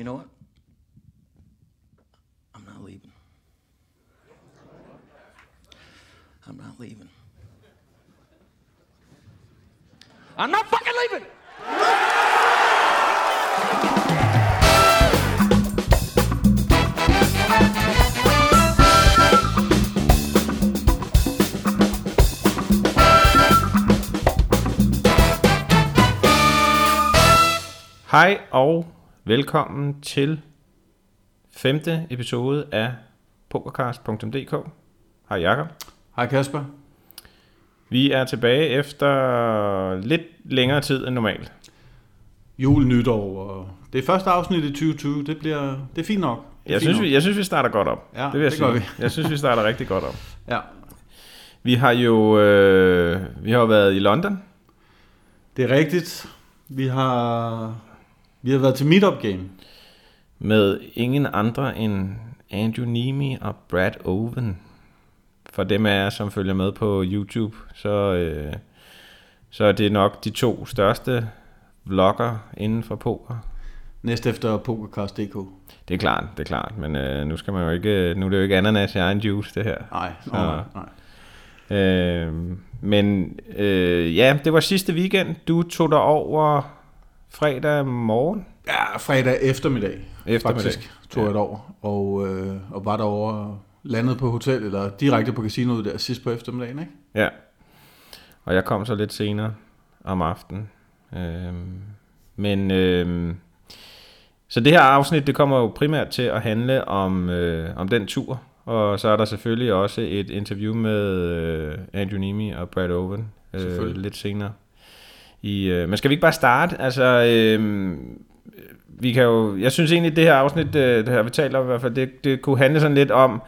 You know what? I'm not leaving. I'm not leaving. I'm not fucking leaving! Hej og velkommen til femte episode af pokercast.dk. Hej Jakob. Hej Kasper. Vi er tilbage efter lidt længere tid end normalt. Jul, nytår, og det er første afsnit i 2020. Det bliver det er fint nok. Det er Jeg fint synes, nok. vi, jeg synes, vi starter godt op. Ja, det vil jeg det sige. gør vi. jeg synes, vi starter rigtig godt op. Ja, Vi har jo øh, vi har været i London. det er rigtigt. Vi har vi har været til meetup game. med ingen andre end Andrew Nemi og Brad Owen. For dem af jer, som følger med på YouTube, så, øh, så er det nok de to største vlogger inden for poker. Næst efter pokercast.dk. Det er klart, det er klart, men øh, nu skal man jo ikke, nu er det jo ikke ananas i egen juice, det her. Nej, Så- nej, nej. Øh, men øh, ja, det var sidste weekend. Du tog dig over fredag morgen. Ja, fredag eftermiddag. Eftermiddag. Faktisk tog jeg et over. Og, øh, og var derovre landet på hotel, eller direkte på casinoet der sidst på eftermiddagen, ikke? Ja. Og jeg kom så lidt senere om aftenen. Øhm, men øhm, så det her afsnit, det kommer jo primært til at handle om, øh, om den tur. Og så er der selvfølgelig også et interview med øh, Andrew Nemi og Brad Owen øh, lidt senere. I, øh, men skal vi ikke bare starte? Altså, øh, vi kan jo, jeg synes egentlig, det her afsnit, øh, det her vi taler om i hvert fald, det, det kunne handle sådan lidt om,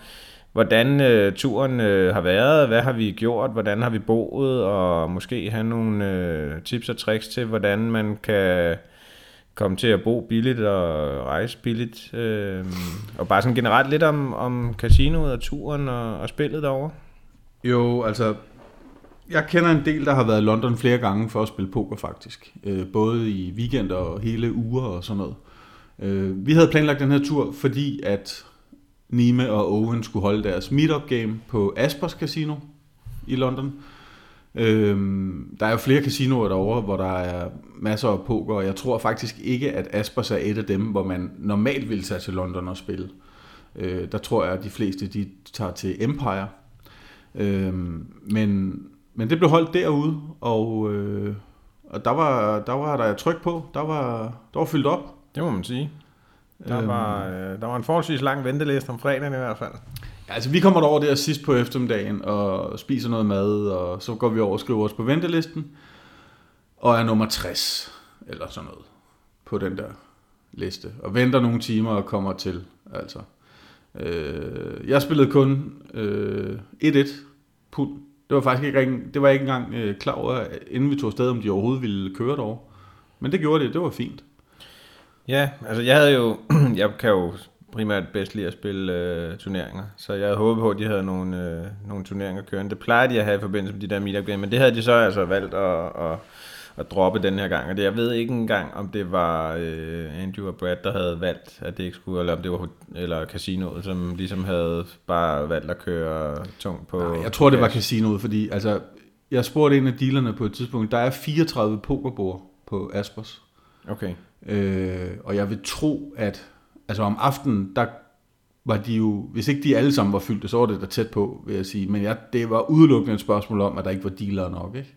hvordan øh, turen øh, har været, hvad har vi gjort, hvordan har vi boet, og måske have nogle øh, tips og tricks til, hvordan man kan komme til at bo billigt og rejse billigt. Øh, og bare sådan generelt lidt om, om casinoet og turen og, og spillet derovre. Jo, altså, jeg kender en del, der har været i London flere gange for at spille poker faktisk. Øh, både i weekender og hele uger og sådan noget. Øh, vi havde planlagt den her tur, fordi at Nime og Owen skulle holde deres meetup game på Aspers Casino i London. Øhm, der er jo flere casinoer derovre, hvor der er masser af poker, og jeg tror faktisk ikke, at Aspers er et af dem, hvor man normalt vil tage til London og spille. Øh, der tror jeg, at de fleste de tager til Empire. Øhm, men, men det blev holdt derude, og, øh, og der var der var der tryk på. Der var, der var fyldt op. Det må man sige. Der, Øhm. var, øh, der var en forholdsvis lang venteliste om fredagen i hvert fald. Ja, altså vi kommer derover der sidst på eftermiddagen og spiser noget mad, og så går vi over og skriver os på ventelisten, og er nummer 60, eller sådan noget, på den der liste, og venter nogle timer og kommer til, altså. Øh, jeg spillede kun øh, 1-1 pund. Det var faktisk ikke, ring- det var jeg ikke engang øh, klar over, inden vi tog afsted, om de overhovedet ville køre derover. Men det gjorde det, det var fint. Ja, altså jeg havde jo, jeg kan jo primært bedst lide at spille øh, turneringer, så jeg havde håbet på, at de havde nogle, øh, nogle turneringer kørende. Det plejede de at have i forbindelse med de der meetup men det havde de så altså valgt at, at, at droppe den her gang. Og det, jeg ved ikke engang, om det var øh, Andrew og Brad, der havde valgt, at det ikke skulle, eller om det var eller casinoet, som ligesom havde bare valgt at køre tungt på. Nej, jeg tror, det var casinoet, fordi altså, jeg spurgte en af dealerne på et tidspunkt, der er 34 pokerbord på Aspers. Okay. Øh, og jeg vil tro, at altså om aftenen, der var de jo, hvis ikke de alle sammen var fyldte, så var det da tæt på, vil jeg sige. Men jeg, det var udelukkende et spørgsmål om, at der ikke var dealere nok, ikke?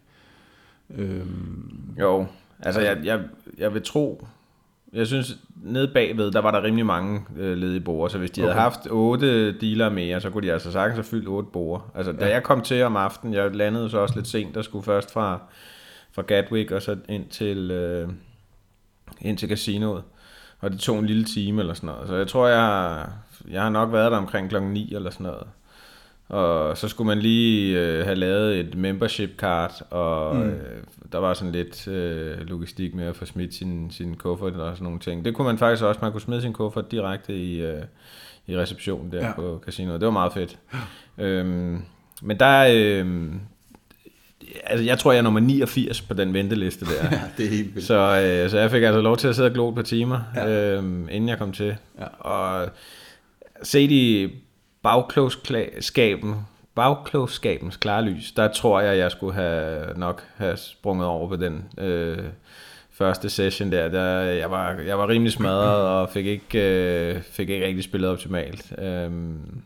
Øhm, Jo, altså jeg, jeg, jeg vil tro, jeg synes nede bagved, der var der rimelig mange øh, ledige borde, så hvis de okay. havde haft otte dealer mere, så kunne de altså sagtens have fyldt otte borde. Altså da Ja. jeg kom til om aftenen, jeg landede så også lidt sent, der skulle først fra, fra Gatwick og så ind til, øh, ind til casinoet. Og det tog en lille time eller sådan noget. Så jeg tror, jeg jeg har nok været der omkring klokken 9 eller sådan noget. Og så skulle man lige øh, have lavet et membership card, og mm. øh, der var sådan lidt øh, logistik med at få smidt sin, sin kuffert og sådan nogle ting. Det kunne man faktisk også, man kunne smide sin kuffert direkte i, øh, i receptionen der ja. Ja. på casinoet. Det var meget fedt. Øhm, men der, øh, altså, jeg tror, jeg er nummer 89 på den venteliste der. Ja, det er helt vildt. Så, øh, så jeg fik altså lov til at sidde og glo et par timer, ja. øh, inden jeg kom til. Ja. Og set i bagklogskaben, bagklogskabens klare lys, der tror jeg, jeg skulle have nok have sprunget over på den øh, første session der. der jeg, var, jeg var rimelig smadret og fik ikke, øh, fik ikke rigtig spillet optimalt. Øhm,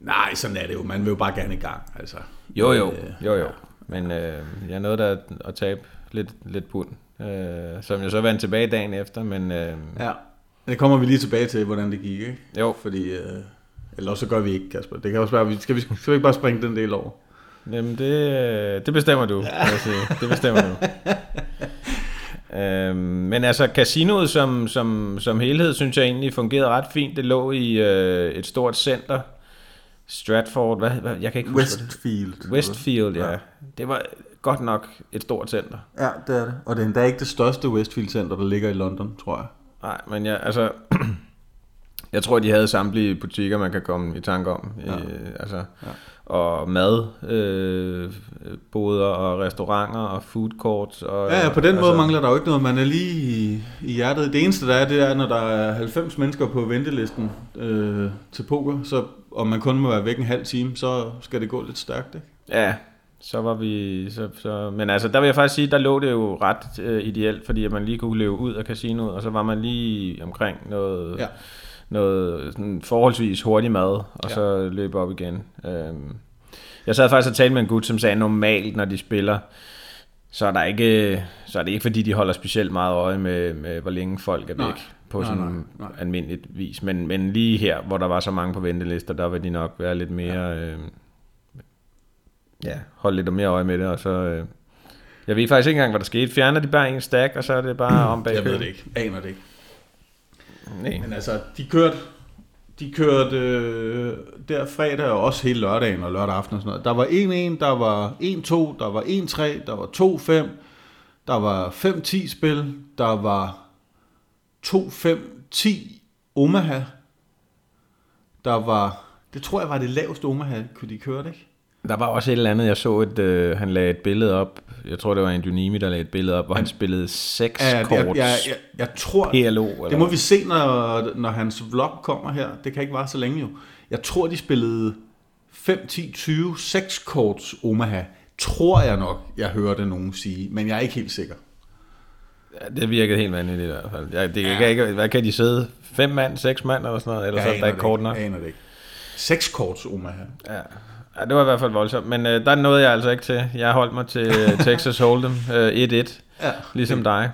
Nej, sådan er det jo. Man vil jo bare gerne i gang. Altså. jo, jo, Øh, jo, jo. Men øh, jeg nåede da at tabe lidt, lidt bund, øh, som jeg så vandt tilbage dagen efter, men øh, Ja. Det kommer vi lige tilbage til, hvordan det gik, ikke? jo, Fordi, øh, eller så gør vi ikke, Kasper. Det kan også være, vi skal, vi, skal vi ikke bare springe den del over? Jamen, det, det bestemmer du, sige. Det bestemmer du. øhm, men altså, casinoet som, som, som helhed, synes jeg egentlig fungerede ret fint. Det lå i øh, et stort center. Stratford, hvad, hvad jeg kan ikke huske Westfield. det. Westfield, ja. Det var godt nok et stort center. Ja, det er det. Og det er endda ikke det største Westfield Center, der ligger i London, tror jeg. Nej, men jeg, altså... jeg tror, de havde samtlige butikker, man kan komme i tanke om. Ja. I, altså, ja. Og mad, øh, boder og restauranter og food courts. Og, Ja, ja, på den altså, måde mangler der jo ikke noget. Man er lige i, i hjertet. Det eneste, der er, det er, når der er 90 mennesker på ventelisten øh, til poker, så, og man kun må være væk en halv time, så skal det gå lidt stærkt, ikke? Ja, så var vi... Så, så, men altså, der vil jeg faktisk sige, der lå det jo ret øh, ideelt, fordi at man lige kunne løbe ud af casinoet, og så var man lige omkring noget... Ja. Noget sådan forholdsvis hurtig mad, og Ja. så løbe op igen. Øhm, jeg sad faktisk og talte med en gut, som sagde, normalt, når de spiller, så er, der ikke, så er det ikke, fordi de holder specielt meget øje med, med hvor længe folk er Nej. væk på Nej, sådan nej, nej. almindeligt vis. Men, men lige her, hvor der var så mange på ventelister, der vil de nok være lidt mere... Ja. Øh, ja, holde lidt mere øje med det, og så... Øh, jeg ved faktisk ikke engang, hvad der skete. Fjerner de bare en stack, og så er det bare om bag Jeg ved det ikke. Aner det ikke. Nej. Men altså, de kørte, de kørte øh, der fredag og også hele lørdagen og lørdag aften og sådan noget. Der var 1-1, der var 1-2, der var 1-3, der var 2-5, der var 5-10 spil, der var 2-5-10 Omaha. Der var, det tror jeg var det laveste Omaha, kunne de køre det, ikke? Der var også et eller andet, jeg så, et, øh, han lagde et billede op, jeg tror det var en Dynami, der lagde et billede op, hvor han spillede seks Ja, kort jeg, jeg, jeg, jeg tror, PLO. Eller Det må vi se, når, når hans vlog kommer her. Det kan ikke vare så længe jo. Jeg tror, de spillede 5, 10, 20, 6 korts Omaha. Tror jeg nok, jeg hørte nogen sige. Men jeg er ikke helt sikker. Ja, det virkede helt vanvittigt i hvert fald. Ja, det kan ikke, hvad kan de sidde? Fem mand, seks mand eller sådan noget? Eller så er der ikke kort nok? Jeg aner det ikke. 6 korts Omaha. Ja. Ja, det var i hvert fald voldsomt. Men øh, der nåede jeg altså ikke til. Jeg holdt mig til øh, Texas Hold'em øh, 1-1, Ja. ligesom dig.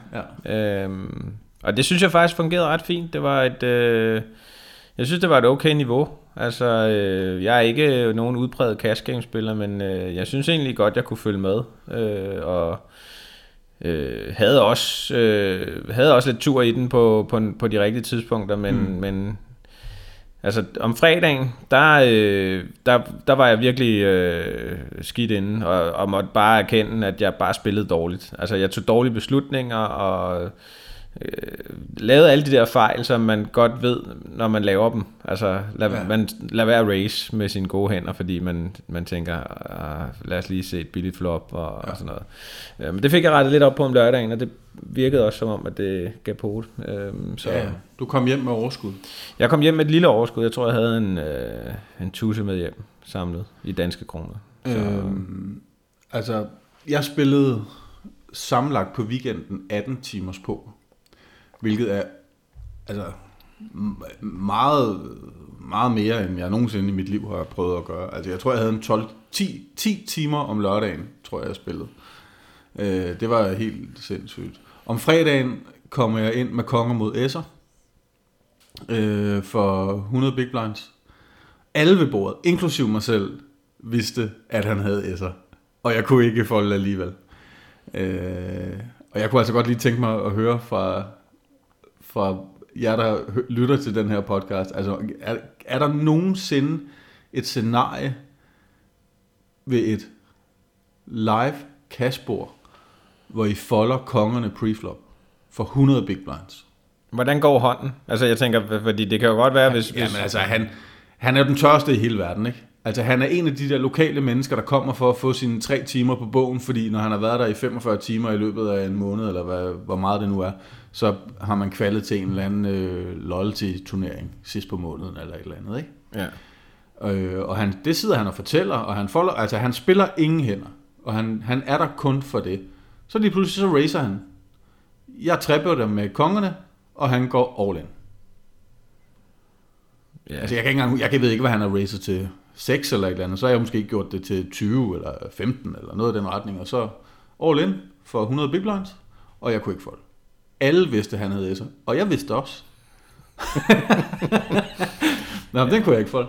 Ja. Øhm, og det synes jeg faktisk fungerede ret fint. Det var et, øh, jeg synes det var et okay niveau. Altså, øh, jeg er ikke nogen udpræget cash game spiller, men øh, jeg synes egentlig godt, jeg kunne følge med. Øh, og øh, havde også øh, havde også lidt tur i den på, på, på de rigtige tidspunkter, men, mm. men altså om fredagen, der, øh, der, der var jeg virkelig øh, skidt inde, og, og måtte bare erkende, at jeg bare spillede dårligt. Altså jeg tog dårlige beslutninger, og øh, lavede alle de der fejl, som man godt ved, når man laver dem. Altså lad, Ja. man, lad være race med sine gode hænder, fordi man, man tænker, ah, lad os lige se et billigt flop og, ja. og sådan noget. Øh, Men det fik jeg rettet lidt op på om lørdagen, og det virkede også som om, at det gav på det. Øhm, Så Ja. Du kom hjem med overskud. jeg kom hjem med et lille overskud. Jeg tror, jeg havde en, øh, en tusse med hjem samlet i danske kroner. Så, Øhm, altså, jeg spillede sammenlagt på weekenden 18 timers på, hvilket er altså, meget, meget mere, end jeg nogensinde i mit liv har prøvet at gøre. Altså, jeg tror, jeg havde en 12, 10, 10 timer om lørdagen, tror jeg, jeg spillede. Øh, det var helt sindssygt. Om fredagen kommer jeg ind med konger mod S'er øh, for 100 big blinds. Alle ved bordet, inklusive mig selv, vidste, at han havde S'er. Og jeg kunne ikke folde alligevel. Øh, og jeg kunne altså godt lige tænke mig at høre fra, fra jer, der lytter til den her podcast. Altså, er, er der nogensinde et scenarie ved et live cashbord, hvor I folder kongerne preflop for 100 big blinds? hvordan går hånden? Altså jeg tænker, fordi det kan jo godt være, hvis... Jamen hvis altså, han, han er den tørste i hele verden, ikke? Altså han er en af de der lokale mennesker, der kommer for at få sine tre timer på bogen, fordi når han har været der i 45 timer i løbet af en måned, eller hvad, hvor meget det nu er, så har man kvalet til en eller anden øh, loyalty-turnering sidst på måneden, eller et eller andet, ikke? Ja. Øh, og han, det sidder han og fortæller, og han, folder, altså, han spiller ingen hænder, og han, han er der kun for det. Så lige pludselig så racer han. Jeg dem med kongerne, og han går all in. Ja. Altså, jeg kan ikke engang, jeg ved ikke, hvad han har racet til 6 eller et eller andet. Så har jeg måske gjort det til 20 eller 15 eller noget af den retning, og så all in for 100 big blinds, og jeg kunne ikke få det. Alle vidste, at han havde S'er, og jeg vidste også. Nå, men den kunne jeg ikke få.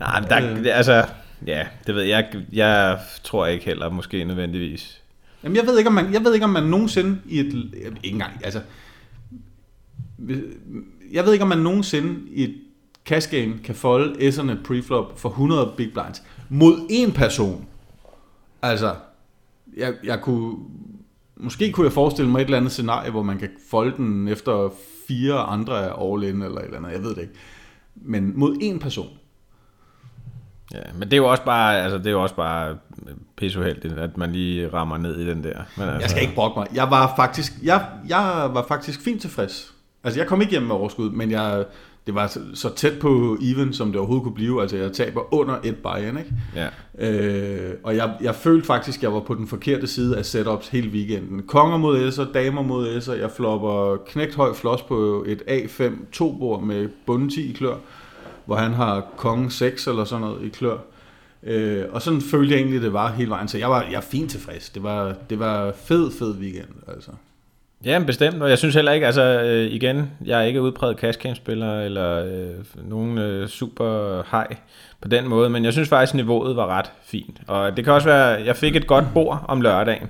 Nej, men der, Øh. altså, ja, det ved jeg. Jeg tror ikke heller måske nødvendigvis. Jamen, jeg ved ikke, om man, jeg ved ikke, om man nogensinde i et... Ikke engang, altså... Jeg ved ikke, om man nogensinde i et cash game kan folde S'erne preflop for 100 big blinds mod en person. Altså, jeg, jeg kunne... Måske kunne jeg forestille mig et eller andet scenarie, hvor man kan folde den efter fire andre all in eller et eller andet. Jeg ved det ikke. Men mod en person. Ja, men det er jo også bare, altså, det er jo også bare pisseuheldigt, at man lige rammer ned i den der. Men altså, Jeg skal ikke brokke mig. Jeg var faktisk, jeg, jeg var faktisk fint tilfreds. Altså, jeg kom ikke hjem med overskud, men jeg, det var så, tæt på even, som det overhovedet kunne blive. Altså, jeg taber under et buy-in, ikke? Ja. Øh, og jeg, jeg følte faktisk, at jeg var på den forkerte side af setups hele weekenden. Konger mod S'er, damer mod S'er. Jeg flopper knægt høj floss på et A5 2-bord med bunden 10 i klør, hvor han har konge 6 eller sådan noget i klør. Øh, og sådan følte jeg egentlig, det var hele vejen. Så jeg var, jeg er fint tilfreds. Det var, det var fed, fed weekend, altså. Ja, bestemt, og jeg synes heller ikke, altså øh, igen, jeg er ikke udpræget cash spiller eller øh, nogen øh, super high på den måde, men jeg synes faktisk, niveauet var ret fint. Og det kan også være, jeg fik et godt bord om lørdagen.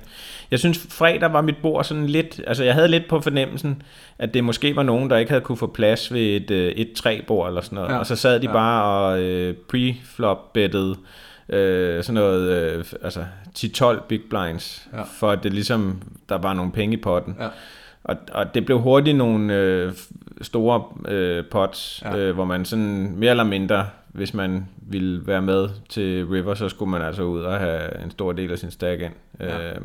Jeg synes, fredag var mit bord sådan lidt, altså jeg havde lidt på fornemmelsen, at det måske var nogen, der ikke havde kunne få plads ved et, øh, et træbord eller sådan noget. Ja. Og så sad de Ja. bare og øh, pre-flop bettede øh, sådan noget, øh, altså 10-12 big blinds, Ja. for at det ligesom, der var nogle penge i potten. Ja. Og, og det blev hurtigt nogle øh, store øh, pots, Ja. øh, hvor man sådan mere eller mindre, hvis man ville være med til River, så skulle man altså ud og have en stor del af sin stack ind. Ja. Ja. Øh,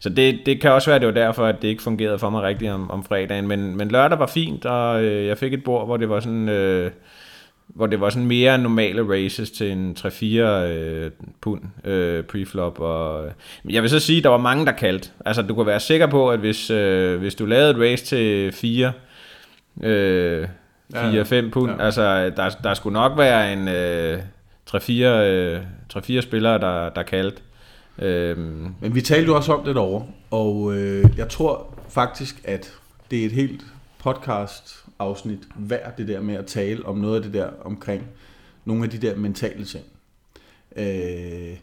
så det, det kan også være, at det var derfor, at det ikke fungerede for mig rigtigt om, om fredagen. Men, men lørdag var fint, og øh, jeg fik et bord, hvor det var sådan... Øh, hvor det var sådan mere normale races til en 3-4 øh, pund øh, preflop. Og, men jeg vil så sige, at der var mange, der kaldte. Altså, du kunne være sikker på, at hvis, øh, hvis du lavede et race til 4, øh, Ja, ja. 4-5 pund, Ja. ja. altså, der, der skulle nok være en øh, 3-4 øh, 3-4 spillere, der, der kaldte. Øh, Men vi talte jo også om det derovre, og øh, jeg tror faktisk, at det er et helt podcast afsnit værd det der med at tale om noget af det der omkring nogle af de der mentale ting. Øh,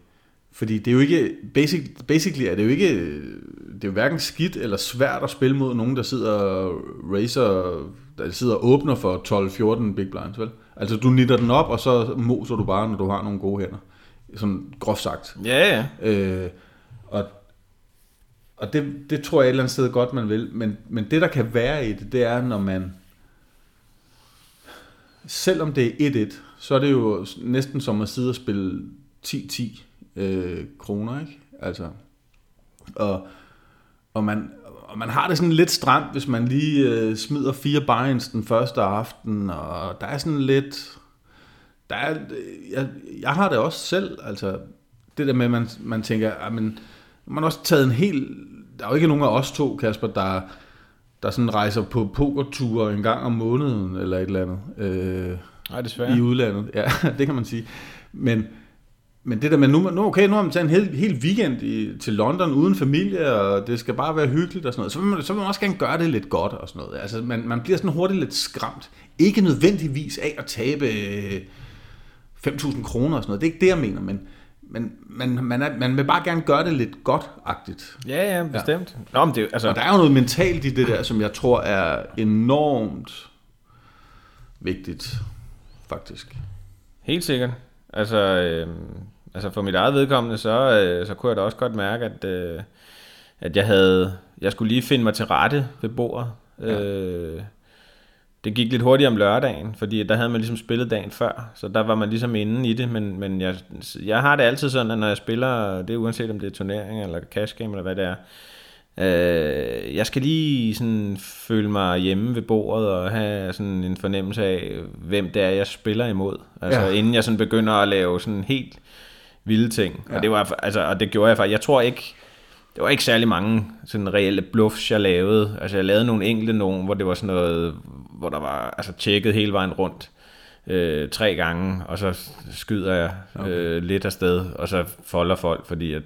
fordi det er jo ikke, basic, basically er det jo ikke, det er jo hverken skidt eller svært at spille mod nogen, der sidder og racer, der sidder og åbner for 12-14 big blinds, vel? Altså du nitter den op, og så moser du bare, når du har nogle gode hænder. Sådan groft sagt. ja, ja. Øh, og og det, det tror jeg et eller andet sted godt, man vil. Men, men det, der kan være i det, det er, når man... Selvom det er 1-1, så er det jo næsten som at sidde og spille 10-10 øh, kroner, ikke? Altså, og, og, man, og man har det sådan lidt stramt, hvis man lige øh, smider fire bajens den første aften, og der er sådan lidt... Der er, jeg, jeg har det også selv, altså det der med, at man, man tænker, ah, at man, man har også taget en hel... Der er jo ikke nogen af os to, Kasper, der, der sådan rejser på pokerture en gang om måneden, eller et eller andet, øh, Nej, desværre. i udlandet. Ja, det kan man sige. Men, men det der med, nu, nu, okay, nu har man taget en hel, hel weekend i, til London uden familie, og det skal bare være hyggeligt og sådan noget, så vil man, så vil man også gerne gøre det lidt godt og sådan noget. Altså, man, man bliver sådan hurtigt lidt skræmt. Ikke nødvendigvis af at tabe øh, 5.000 kroner og sådan noget. Det er ikke det, jeg mener, men, men man, man, er, man vil bare gerne gøre det lidt godt-agtigt. Ja, ja, bestemt. Ja. Nå, men det, altså, Og der er jo noget mentalt i det der, som jeg tror er enormt vigtigt, faktisk. Helt sikkert. Altså, øh, altså for mit eget vedkommende, så, øh, så kunne jeg da også godt mærke, at, øh, at jeg havde, jeg skulle lige finde mig til rette ved bordet. Ja. Øh, det gik lidt hurtigt om lørdagen, fordi der havde man ligesom spillet dagen før, så der var man ligesom inde i det, men, men jeg, jeg har det altid sådan, at når jeg spiller, det er uanset om det er turnering eller cash game eller hvad det er, øh, jeg skal lige sådan føle mig hjemme ved bordet og have sådan en fornemmelse af, hvem det er, jeg spiller imod. Altså Ja. inden jeg sådan begynder at lave sådan helt vilde ting. Ja. Og, det var, altså, og det gjorde jeg faktisk. Jeg tror ikke, det var ikke særlig mange sådan reelle bluffs, jeg lavede. Altså jeg lavede nogle enkelte nogen, hvor det var sådan noget, hvor der var altså tjekket hele vejen rundt øh, tre gange, og så skyder jeg øh, lidt afsted, og så folder folk, fordi at,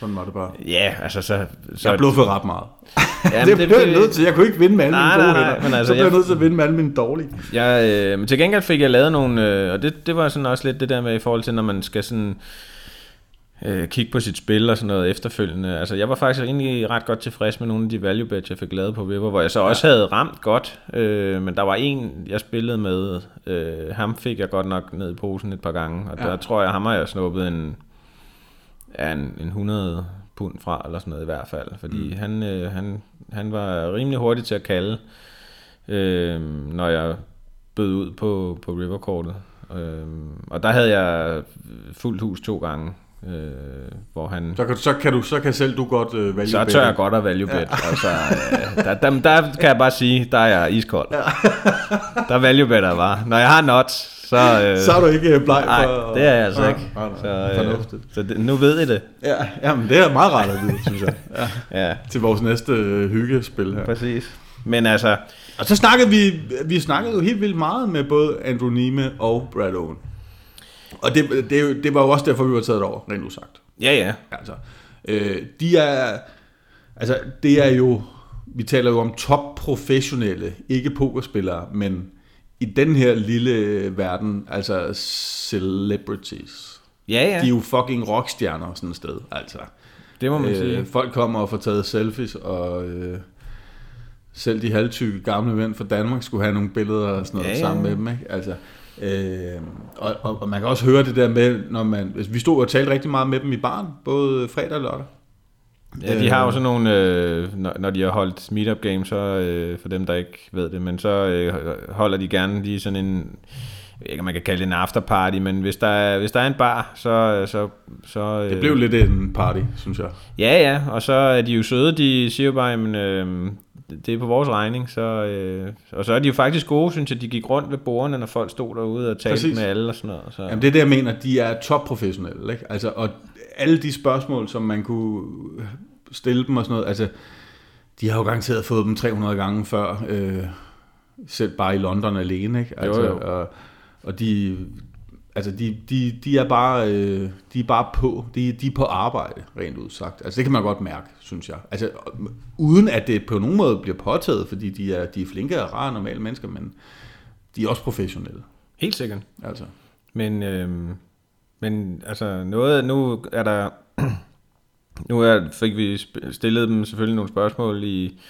Sådan var det bare. ja, altså så... så Jeg bluffede ret meget. Ja, det, det blev jeg nødt til. Jeg kunne ikke vinde med alle Nej, mine gode nej, nej, men altså, så blev jeg jeg- nødt til at vinde med alle mine dårlige. Jeg, øh, men til gengæld fik jeg lavet nogle, øh, og det, det var sådan også lidt det der med i forhold til, når man skal sådan øh, kigge på sit spil og sådan noget efterfølgende. Altså jeg var faktisk egentlig ret godt tilfreds med nogle af de value bets, jeg fik lavet på River, hvor jeg så også havde ramt godt, øh, men der var en, jeg spillede med, øh, ham fik jeg godt nok ned i posen et par gange, og Ja. der tror jeg, ham har jeg snuppet en, ja, en, en 100 pund fra, eller sådan noget i hvert fald, fordi mm. han, øh, han, han var rimelig hurtig til at kalde, øh, når jeg bød ud på, på riverkortet. Øh, og der havde jeg fuldt hus to gange, øh, hvor han... Så kan, så kan, du, så kan selv du godt øh, vælge Så tør jeg godt at value bet. Ja. Altså, øh, der, der, der, kan jeg bare sige, der er jeg iskold. Ja. Der value better bare. Når jeg har not, så... Øh, Så er du ikke øh, bleg for... Nej, det er jeg altså Nej, ikke. nej, nej. Så, øh, Fornuftigt. så det, nu ved I det. Ja, jamen, det er meget rart at vide, synes jeg. Ja. Ja, Til vores næste øh, hyggespil her. præcis. Men altså, Og så snakkede vi, vi snakkede jo helt vildt meget med både Andrew Nime og Brad Owen. Og det, det, det var jo også derfor, vi var taget over, rent usagt. ja ja. Altså, øh, de er, altså, det er jo, vi taler jo om top professionelle, ikke pokerspillere, men i den her lille verden, altså celebrities. Ja ja, De er jo fucking rockstjerner sådan et sted, altså. det må man øh, sige. Øh, folk kommer og får taget selfies, og øh, selv de halvtykke gamle mænd fra Danmark skulle have nogle billeder og sådan noget Ja, ja, sammen med dem. Ikke? Altså, øh, og, og, og man kan også høre det der med, når man... Altså, vi stod og talte rigtig meget med dem i barn, både fredag og lørdag. Ja, de har jo sådan nogle, øh, når, når de har holdt meetup games, så øh, for dem, der ikke ved det, men så øh, holder de gerne lige sådan en, jeg ved ikke, om man kan kalde det en afterparty, men hvis der er, hvis der er en bar, så... så, så øh, Det blev lidt en party, synes jeg. Ja, ja, og så er de jo søde, de siger jo bare, men øh, det er på vores regning, så, øh, og så er de jo faktisk gode, synes jeg, de gik rundt ved bordene, når folk stod derude og talte Præcis. med alle og sådan noget. Så. Jamen det er det, jeg mener, de er topprofessionelle. Ikke? Altså, og alle de spørgsmål, som man kunne stille dem og sådan noget, altså, de har jo garanteret fået dem 300 gange før, øh, selv bare i London alene. Ikke? Altså, jo. Og, og de, altså de, de, de, er bare, øh, de er bare på, de, de er på arbejde, rent udsagt. Altså det kan man godt mærke, synes jeg. Altså, uden at det på nogen måde bliver påtaget, fordi de er, de er flinke og rare normale mennesker, men de er også professionelle. Helt sikkert. Altså. Men, øhm, men altså noget, nu er der, nu er, fik vi stillet dem selvfølgelig nogle spørgsmål i,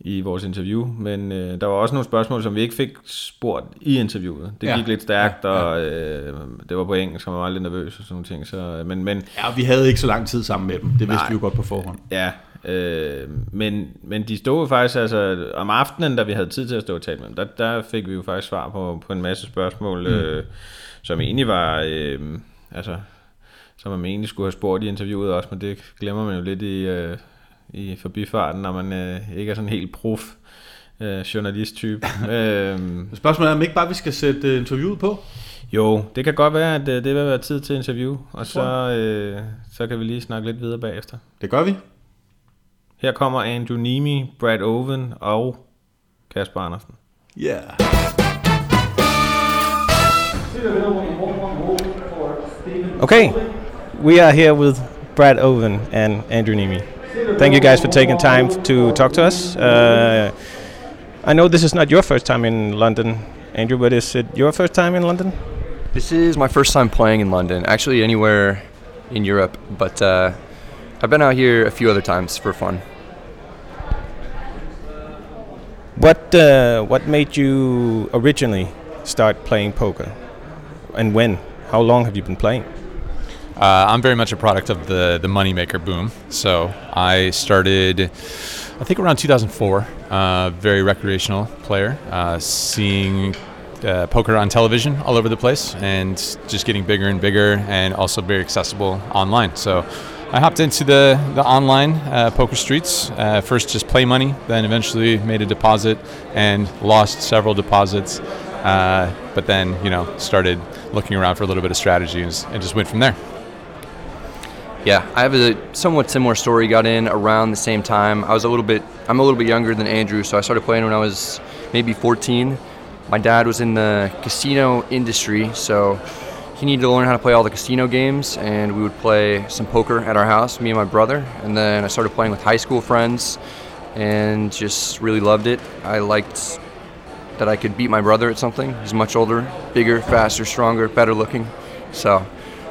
i vores interview, men øh, der var også nogle spørgsmål, som vi ikke fik spurgt i interviewet. Det Ja. gik lidt stærkt, Ja, ja. og øh, det var på engelsk, og man var lidt nervøs og sådan nogle ting. Så, men, men Ja, vi havde ikke så lang tid sammen med dem. Det vidste Nej. vi jo godt på forhånd. Ja, øh, men, men de stod faktisk, altså om aftenen, da vi havde tid til at stå og tale med dem, der, der fik vi jo faktisk svar på, på en masse spørgsmål, mm. øh, som egentlig var, øh, altså, som man egentlig skulle have spurgt i interviewet også, men det glemmer man jo lidt i, øh, i forbifarten, når man øh, ikke er sådan helt prof øh, journalist-type. øh, Spørgsmålet er, om ikke bare vi skal sætte øh, interviewet på? jo, det kan godt være, at øh, det vil være tid til interview, og så, øh, så kan vi lige snakke lidt videre bagefter. Det gør vi. Her kommer Andrew Nemi, Brad Owen og Kasper Andersen. Ja. Yeah. Okay, we are here with Brad Owen and Andrew Nemi. Thank you guys for taking time to talk to us. Uh, I know this is not your first time in London, Andrew, but is it your first time in London? This is my first time playing in London, actually anywhere in Europe, but uh, I've been out here a few other times for fun. What uh, what made you originally start playing poker, and when? How long have you been playing? Uh, I'm very much a product of the the moneymaker boom. So I started I think around 2004. Uh, very recreational player. Uh, seeing uh, poker on television all over the place and just getting bigger and bigger and also very accessible online. So I hopped into the, the online uh, poker streets. Uh, first, just play money, then eventually made a deposit and lost several deposits. Uh, but then, you know, started looking around for a little bit of strategy and, and just went from there. Yeah, I have a somewhat similar story. Got in around the same time. I was a little bit. I'm a little bit younger than Andrew, so I started playing when I was maybe 14. My dad was in the casino industry, so he needed to learn how to play all the casino games, and we would play some poker at our house, me and my brother. And then I started playing with high school friends, and just really loved it. I liked that I could beat my brother at something. He's much older, bigger, faster, stronger, better looking. So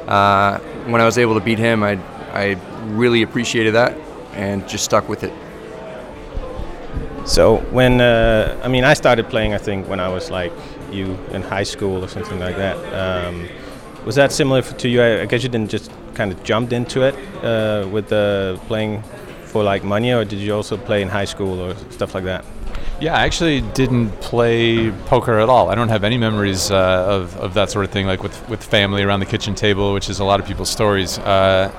uh, when I was able to beat him, I I really appreciated that, and just stuck with it. So when uh, I mean, I started playing. I think when I was like you in high school or something like that. Um, was that similar to you? I, guess you didn't just kind of jumped into it uh, with the playing for like money, or did you also play in high school or stuff like that? Yeah, I actually didn't play poker at all. I don't have any memories uh, of, of that sort of thing, like with, with family around the kitchen table, which is a lot of people's stories. Uh,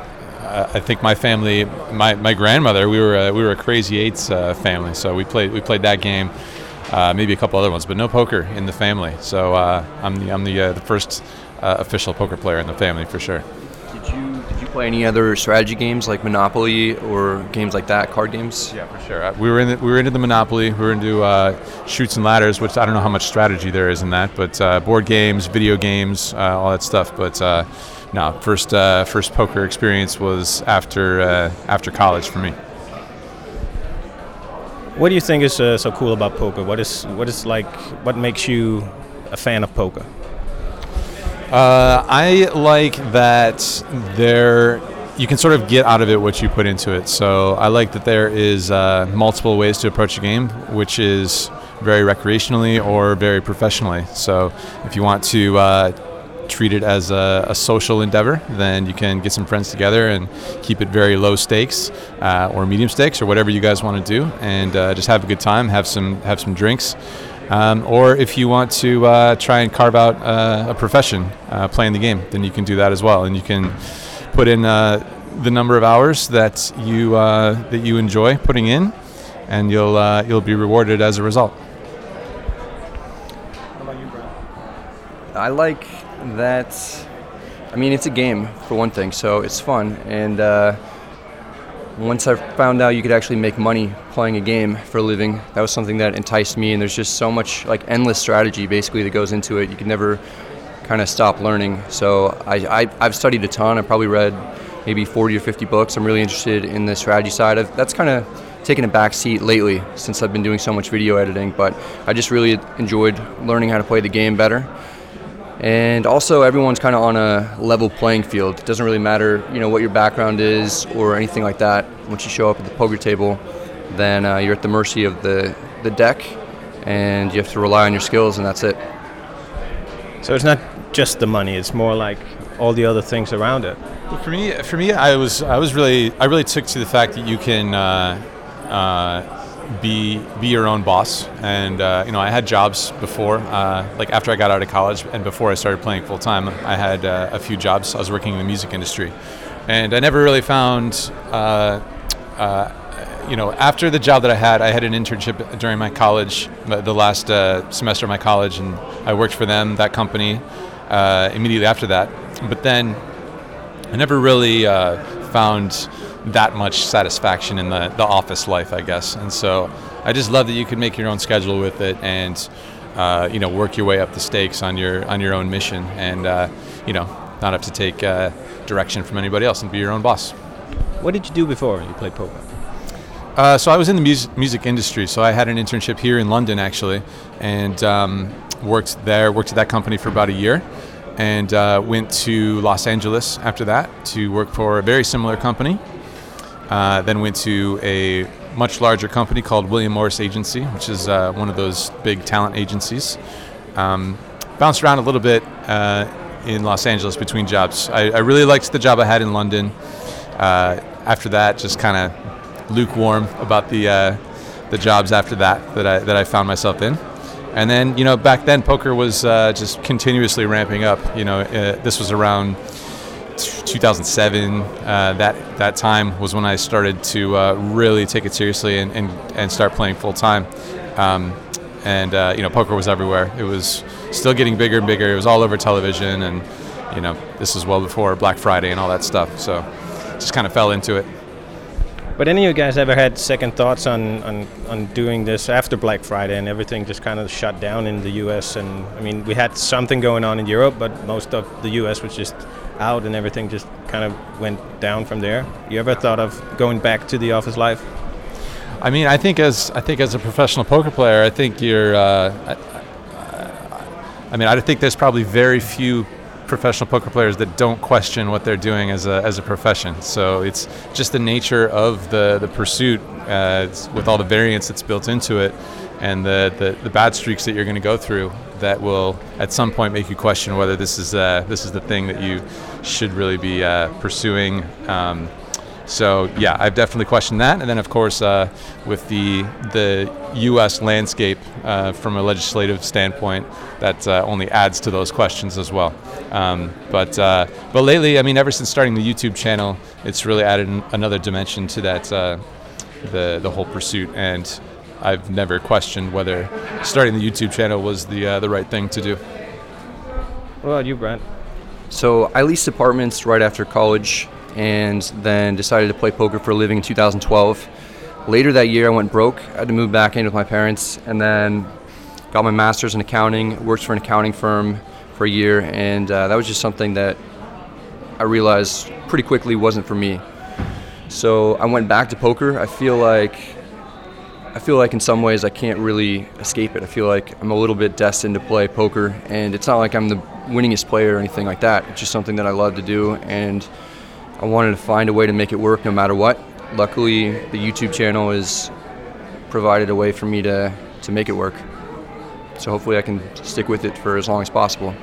I think my family, my, my grandmother, we were a, we were a Crazy Eights uh, family, so we played we played that game, uh, maybe a couple other ones, but no poker in the family. So uh, I'm the I'm the uh, the first uh, official poker player in the family for sure. Did you play any other strategy games like Monopoly or games like that, card games? Yeah, for sure. Uh, We were in the, we were into the Monopoly. We were into uh, shoots and ladders, which I don't know how much strategy there is in that, but uh, board games, video games, uh, all that stuff. But uh, no, first uh, first poker experience was after uh, after college for me. What do you think is uh, so cool about poker? What is what is like? What makes you a fan of poker? Uh, I like that there you can sort of get out of it what you put into it. So I like that there is uh, multiple ways to approach a game, which is very recreationally or very professionally. So if you want to uh, treat it as a, a social endeavor, then you can get some friends together and keep it very low stakes uh, or medium stakes or whatever you guys want to do, and uh, just have a good time, have some have some drinks. Um, or if you want to uh, try and carve out uh, a profession uh, playing the game, then you can do that as well, and you can put in uh, the number of hours that you uh, that you enjoy putting in, and you'll uh, you'll be rewarded as a result. How about you, Brad? I like that. I mean, it's a game for one thing, so it's fun. And uh, once I found out you could actually make money playing a game for a living, that was something that enticed me. And there's just so much like endless strategy basically that goes into it. You can never kind of stop learning. So I, I I've studied a ton. I probably read maybe 40 or 50 books. I'm really interested in the strategy side. I've, that's kind of taken a back seat lately since I've been doing so much video editing. But I just really enjoyed learning how to play the game better and also everyone's kind of on a level playing field. It doesn't really matter, you know, what your background is or anything like that. Once you show up at the poker table, then uh, you're at the mercy of the the deck, and you have to rely on your skills, and that's it. So it's not just the money; it's more like all the other things around it. Well, for me, for me, I was I was really I really took to the fact that you can uh, uh, be be your own boss, and uh, you know I had jobs before, uh, like after I got out of college and before I started playing full time, I had uh, a few jobs. I was working in the music industry, and I never really found. You know, after the job that I had, I had an internship during my college, the last uh, semester of my college, and I worked for them, that company, uh, immediately after that. But then I never really uh, found that much satisfaction in the, the office life, I guess. And so I just love that you can make your own schedule with it and, uh, you know, work your way up the stakes on your on your own mission and, uh, you know, not have to take uh, direction from anybody else and be your own boss. What did you do before you played poker? Uh, so I was in the music, music industry. So I had an internship here in London actually, and um, worked there. Worked at that company for about a year, and uh, went to Los Angeles after that to work for a very similar company. Uh, then went to a much larger company called William Morris Agency, which is uh, one of those big talent agencies. Um, bounced around a little bit uh, in Los Angeles between jobs. I, I really liked the job I had in London. Uh, after that, just kind of lukewarm about the uh, the jobs after that that I that I found myself in. And then, you know, back then poker was uh, just continuously ramping up. You know, uh, this was around 2007. Uh, that that time was when I started to uh, really take it seriously and, and, and start playing full time. Um, and uh, you know, poker was everywhere. It was still getting bigger and bigger. It was all over television, and you know, this was well before Black Friday and all that stuff. So, just kind of fell into it. But any of you guys ever had second thoughts on, on, on doing this after Black Friday and everything just kind of shut down in the US? And I mean, we had something going on in Europe, but most of the US was just out and everything just kind of went down from there. You ever thought of going back to the office life? I mean, I think as I think as a professional poker player, I think you're. Uh, I, I mean, I think there's probably very few professional poker players that don't question what they're doing as a, as a profession. So it's just the nature of the, the pursuit uh, with all the variance that's built into it and the, the, the bad streaks that you're going to go through that will at some point make you question whether this is uh, this is the thing that you should really be uh, pursuing. Um, so yeah, I've definitely questioned that, and then of course uh, with the the U.S. landscape uh, from a legislative standpoint, that uh, only adds to those questions as well. Um, but uh, but lately, I mean, ever since starting the YouTube channel, it's really added an, another dimension to that uh, the the whole pursuit, and I've never questioned whether starting the YouTube channel was the uh, the right thing to do. What about you, Brent? So I leased apartments right after college and then decided to play poker for a living in 2012. Later that year, I went broke. I had to move back in with my parents, and then got my master's in accounting. Worked for an accounting firm for a year, and uh, that was just something that I realized pretty quickly wasn't for me. So I went back to poker. I feel like I feel like in some ways I can't really escape it. I feel like I'm a little bit destined to play poker, and it's not like I'm the winningest player or anything like that. It's just something that I love to do, and I wanted to find a way to make it work no matter what. Luckily, the YouTube channel has provided a way for me to, to make it work. So hopefully I can stick with it for as long as possible.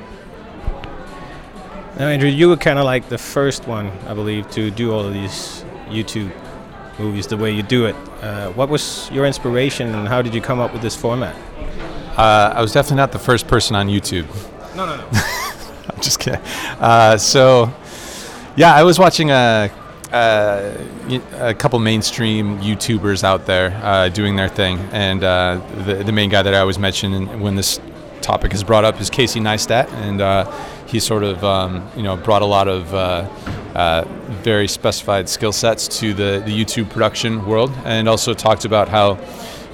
Now, Andrew, you were kind of like the first one, I believe, to do all of these YouTube movies the way you do it. Uh, what was your inspiration and how did you come up with this format? Uh, I was definitely not the first person on YouTube. No, no, no. I'm just kidding. Uh, so, yeah, I was watching a, a, a couple mainstream YouTubers out there uh, doing their thing, and uh, the, the main guy that I always mention when this topic is brought up is Casey Neistat, and uh, he sort of um, you know brought a lot of uh, uh, very specified skill sets to the, the YouTube production world, and also talked about how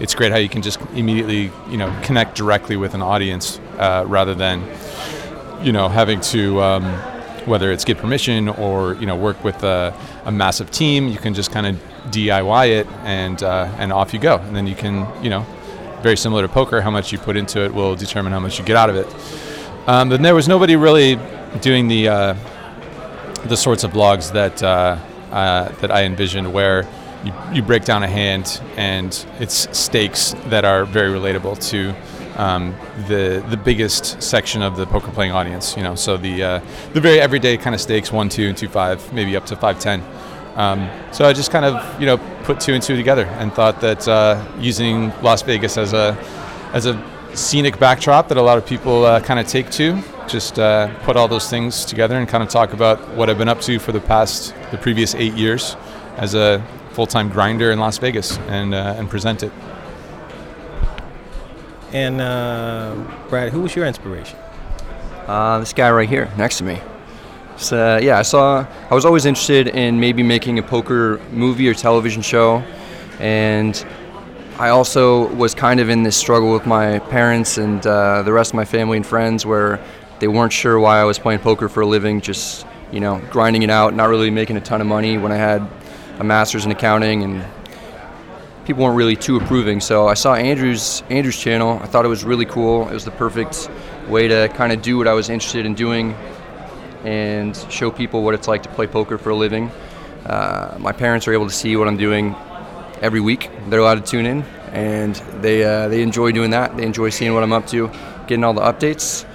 it's great how you can just immediately you know connect directly with an audience rather than you know having to um, whether it's get permission or you know work with a, a massive team you can just kind of DIY it and uh, and off you go. And then you can you know very similar to poker how much you put into it will determine how much you get out of it. Um, but there was nobody really doing the uh, the sorts of blogs that uh, uh, that I envisioned where you, you break down a hand and it's stakes that are very relatable to um, the the biggest section of the poker playing audience. You know, so the uh, the very everyday kind of stakes one, two, and two, five, maybe up to five, ten. Um, so I just kind of you know put two and two together and thought that uh, using Las Vegas as a as a scenic backdrop that a lot of people uh, kind of take to, just uh, put all those things together and kind of talk about what I've been up to for the past the previous eight years as a full-time grinder in Las Vegas and uh, and present it. And uh, Brad, who was your inspiration? Uh, this guy right here next to me. So yeah, I saw. I was always interested in maybe making a poker movie or television show, and I also was kind of in this struggle with my parents and uh, the rest of my family and friends, where they weren't sure why I was playing poker for a living, just you know, grinding it out, not really making a ton of money when I had a master's in accounting and people weren't really too approving. So I saw Andrew's Andrew's channel. I thought it was really cool. It was the perfect way to kind of do what I was interested in doing and show people what it's like to play poker for a living. Uh, my parents are able to see what I'm doing every week. They're allowed to tune in, and they uh, they enjoy doing that. They enjoy seeing what I'm up to, getting all the updates.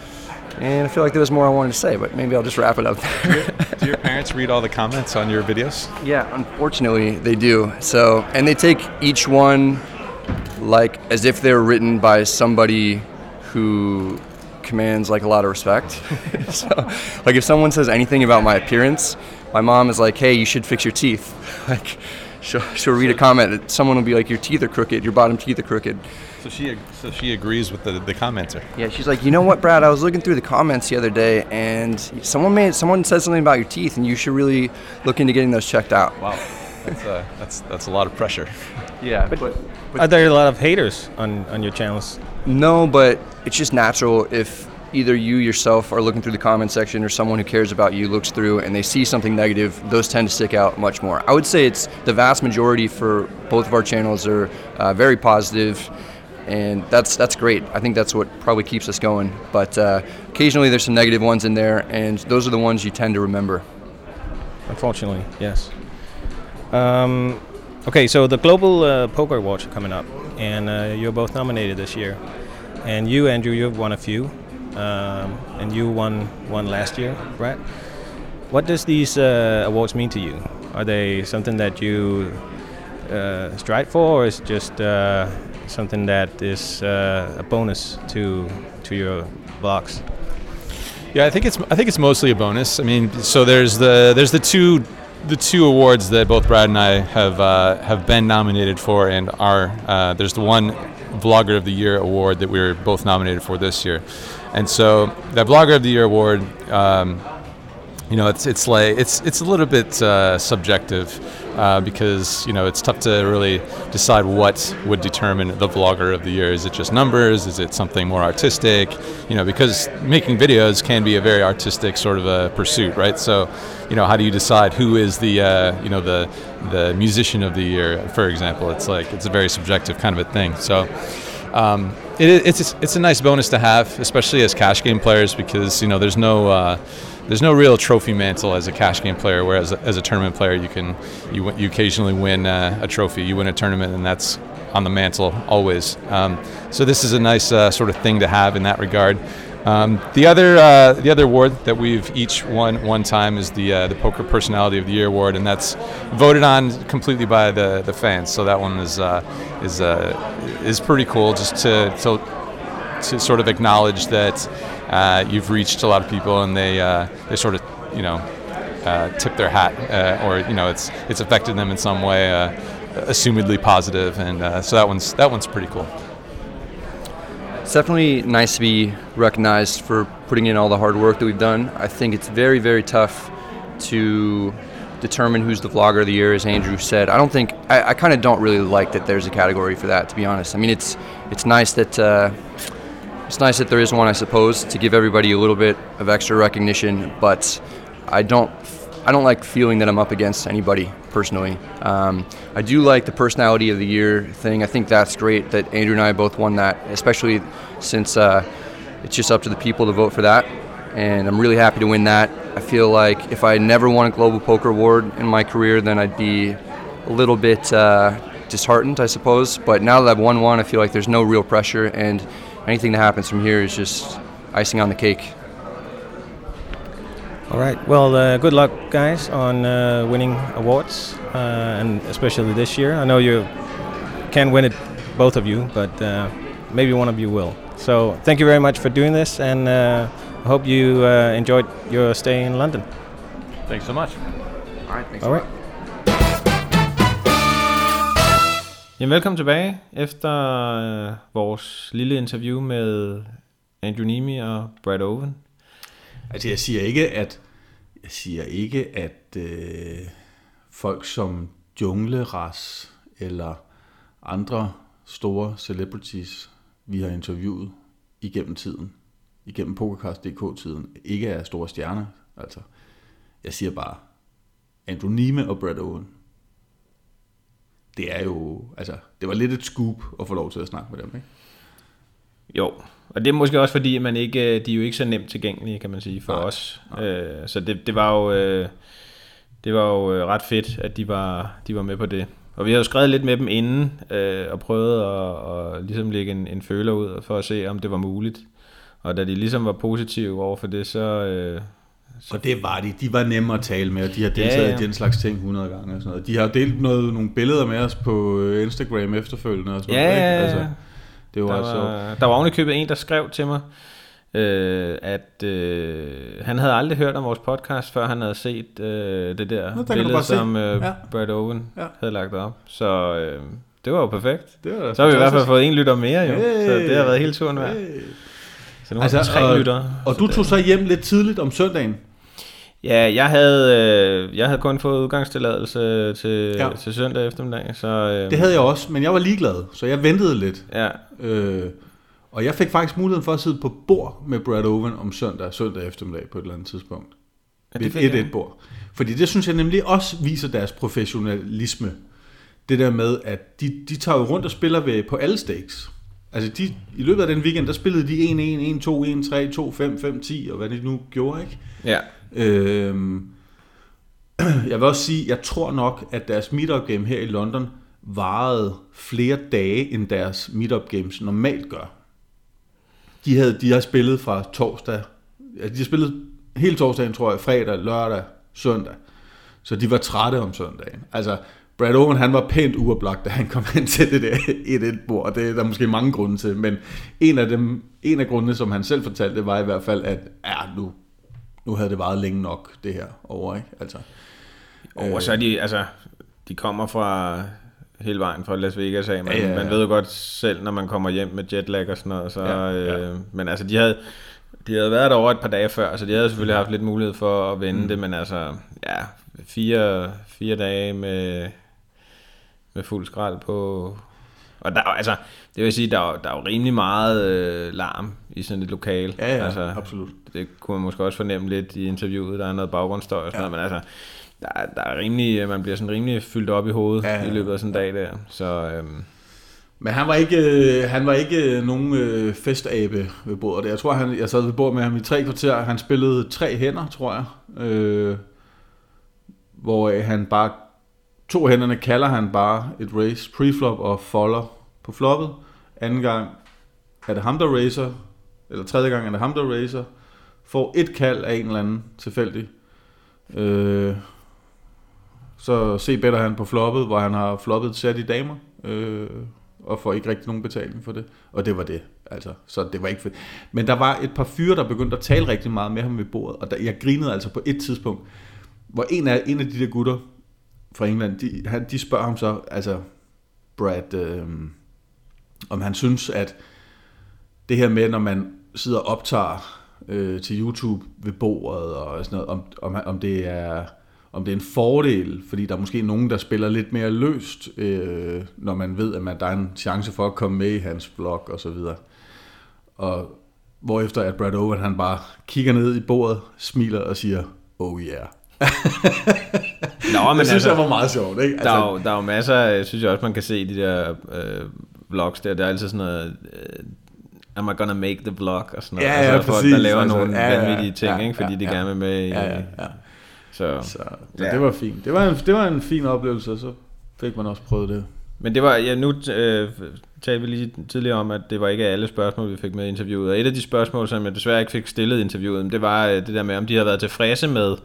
And I feel like there was more I wanted to say, but maybe I'll just wrap it up there. Do your parents read all the comments on your videos? Yeah, unfortunately, they do. So, and they take each one like as if they're written by somebody who commands like a lot of respect. so, like if someone says anything about my appearance, my mom is like, "Hey, you should fix your teeth." Like, she'll, she'll read a comment. that Someone will be like, "Your teeth are crooked. Your bottom teeth are crooked." So she so she agrees with the, the commenter. Yeah, she's like, you know what, Brad? I was looking through the comments the other day, and someone made someone said something about your teeth, and you should really look into getting those checked out. Wow, that's uh, that's that's a lot of pressure. Yeah, but, Are there a lot of haters on, on your channels? no, but it's just natural if either you yourself are looking through the comment section or someone who cares about you looks through and they see something negative, those tend to stick out much more. I would say it's the vast majority for both of our channels are uh, very positive, and that's that's great. I think that's what probably keeps us going. But uh, occasionally there's some negative ones in there, and those are the ones you tend to remember. Unfortunately, yes. Um, okay, so the Global uh, Poker are coming up, and uh, you're both nominated this year. And you, Andrew, you've won a few, um, and you won one last year, Brad. What does these uh, awards mean to you? Are they something that you uh, strive for, or is it just uh, something that is uh, a bonus to to your vlogs? Yeah, I think it's I think it's mostly a bonus. I mean, so there's the there's the two the two awards that both Brad and I have uh, have been nominated for, and are uh, there's the one Vlogger of the Year award that we were both nominated for this year, and so that Vlogger of the Year award. Um, you know, it's it's like it's it's a little bit uh, subjective uh, because you know it's tough to really decide what would determine the vlogger of the year. Is it just numbers? Is it something more artistic? You know, because making videos can be a very artistic sort of a pursuit, right? So, you know, how do you decide who is the uh, you know the the musician of the year, for example? It's like it's a very subjective kind of a thing. So. Um, it, it's it's a nice bonus to have, especially as cash game players, because you know there's no uh, there's no real trophy mantle as a cash game player. Whereas as a tournament player, you can you you occasionally win uh, a trophy. You win a tournament, and that's on the mantle always. Um, so this is a nice uh, sort of thing to have in that regard. Um, the other uh, the other award that we've each won one time is the uh, the Poker Personality of the Year award, and that's voted on completely by the, the fans. So that one is uh, is uh, is pretty cool, just to, to to sort of acknowledge that uh, you've reached a lot of people and they uh, they sort of you know tip their hat or you know it's it's affected them in some way, assumedly positive, and so that one's that one's pretty cool. It's definitely nice to be recognized for putting in all the hard work that we've done. I think it's very, very tough to determine who's the vlogger of the year, as Andrew said. I don't think I, I kind of don't really like that there's a category for that, to be honest. I mean, it's it's nice that uh, it's nice that there is one, I suppose, to give everybody a little bit of extra recognition. But I don't I don't like feeling that I'm up against anybody personally. Um, I do like the personality of the year thing. I think that's great that Andrew and I both won that, especially since uh, it's just up to the people to vote for that. And I'm really happy to win that. I feel like if I never won a Global Poker Award in my career, then I'd be a little bit uh, disheartened, I suppose. But now that I've won one, I feel like there's no real pressure, and anything that happens from here is just icing on the cake. All right. Well, uh, good luck, guys, on uh, winning awards, uh, and especially this year. I know you can't win it, both of you, but uh, maybe one of you will. So, thank you very much for doing this, and uh, I hope you uh, enjoyed your stay in London. Thanks so much. All right, thanks. All right. Jamen, velkommen tilbage efter øh, vores lille interview med Andrew Nemi og Brad Owen. Altså, jeg siger ikke, at jeg siger ikke, at øh, folk som Jungleras eller andre store celebrities, vi har interviewet igennem tiden, igennem Pokercast.dk-tiden, ikke er store stjerner. Altså, jeg siger bare, Andrew Nime og Brad Owen. Det er jo, altså, det var lidt et scoop at få lov til at snakke med dem, ikke? Jo, og det er måske også fordi, at man ikke, de er jo ikke så nemt tilgængelige, kan man sige, for Nej, os. Øh, så det, det var jo, øh, det var jo øh, ret fedt, at de var, de var med på det. Og vi har jo skrevet lidt med dem inden, øh, og prøvet at, at ligesom lægge en, en føler ud, for at se, om det var muligt. Og da de ligesom var positive over for det, så... Øh, Og det var de. De var nemme at tale med, og de har deltaget Ja, ja, i den slags ting 100 gange og sådan noget. De har delt noget, nogle billeder med os på øh, Instagram efterfølgende og sådan Ja, noget. ikke? Altså, det var, der, også var, der var ovenikøbet en, der skrev til mig, øh, at øh, han havde aldrig hørt om vores podcast, før han havde set øh, det der Nå, der billede, som øh, Ja. Brad Owen Ja. havde lagt op. Så øh, det var jo perfekt. Det var Så har vi i hvert fald fået en lytter mere jo, Hey. så det har været hele turen værd. Hey. Så nu altså, Altså, tre og, lytter. og du tog så hjem lidt tidligt om søndagen. Ja, jeg havde, øh, jeg havde kun fået udgangstilladelse til, ja. Til søndag eftermiddag. Så, øh, Det havde jeg også, men jeg var ligeglad, så jeg ventede lidt. Ja, Øh, og jeg fik faktisk muligheden for at sidde på bord med Brad Owen om søndag, søndag eftermiddag på et eller andet tidspunkt. Ja, det Ved et et bord. Fordi det synes jeg nemlig også viser deres professionalisme. Det der med, at de, de tager jo rundt og spiller ved, på alle stakes. Altså de, i løbet af den weekend, der spillede de 1-1, 1-2, 1-3, 2-5, 5-10, og hvad de nu gjorde, ikke? ja. Øhm, jeg vil også sige, jeg tror nok, at deres meetup game her i London varede flere dage, end deres meetup games normalt gør. De, havde, de har spillet fra torsdag, altså de har spillet hele torsdagen, tror jeg, fredag, lørdag, søndag. Så de var trætte om søndagen. Altså, Brad Owen, han var pænt uoplagt, da han kom ind til det der 1-1-bord, og det er der måske mange grunde til, men en af, dem, en af grundene, som han selv fortalte, var i hvert fald, at ja, nu, nu havde det varet længe nok, det her over, ikke? Altså, Og så er de, altså, de kommer fra hele vejen fra Las Vegas af, men Ja, ja, ja. man ved jo godt selv, når man kommer hjem med jetlag og sådan noget, så, Ja, ja. Øh, men altså, de havde, de havde været der over et par dage før, så de havde selvfølgelig haft lidt mulighed for at vende mm. det, men altså, ja, fire, fire dage med, med fuld skrald på, og der, er altså, det vil sige, der er, der er jo rimelig meget øh, larm i sådan et lokal. Ja, ja, altså, absolut. Det kunne man måske også fornemme lidt i interviewet, der er noget baggrundsstøj og sådan Ja. noget, men altså, der, er- der er rimelig, man bliver sådan rimelig fyldt op i hovedet Ja, ja, i løbet af sådan en dag der. Så øhm, Men han var ikke, øh, han var ikke øh, nogen øh, festabe ved bordet. Jeg tror, han, jeg sad ved bordet med ham i tre kvarter. Han spillede tre hænder, tror jeg. Øh, hvor øh, han bare... To hænderne kalder han bare et race preflop og folder på floppet. Anden gang er det ham, der racer. Eller tredje gang er det ham, der racer. Får et kald af en eller anden tilfældig. Øh, så se bedre han på floppet, hvor han har floppet sat i damer. Øh, og får ikke rigtig nogen betaling for det. Og det var det. Altså, så det var ikke fedt. Men der var et par fyre, der begyndte at tale rigtig meget med ham ved bordet, og der, jeg grinede altså på et tidspunkt, hvor en af, en af de der gutter fra England, de, han, de spørger ham så, altså Brad, øh, om han synes, at det her med, når man sidder og optager øh, til YouTube ved bordet og sådan noget, om, om, om det er om det er en fordel, fordi der er måske nogen, der spiller lidt mere løst, øh, når man ved, at man, der er en chance for at komme med i hans blog og så videre. Og hvorefter at Brad Owen, han bare kigger ned i bordet, smiler og siger, oh yeah. Nå, men det synes altså, jeg var meget sjovt, ikke? der, er jo, der er jo masser, synes jeg også, man kan se de der øh, vlogs der, der er altid sådan noget, øh, am I gonna make the vlog, og sådan noget. Ja, ja, altså, folk, der laver altså, nogle ja, ja, vanvittige ting, ja, ikke, fordi ja, de ja. gerne vil med i, ja, ja, ja. Så. Så, så Ja. det var fint. Det var, en, det var en fin oplevelse, og så fik man også prøvet det. Men det var, ja, nu øh, talte vi lige tidligere om, at det var ikke alle spørgsmål, vi fik med i interviewet. Og et af de spørgsmål, som jeg desværre ikke fik stillet i interviewet, det var øh, det der med, om de havde været tilfredse med,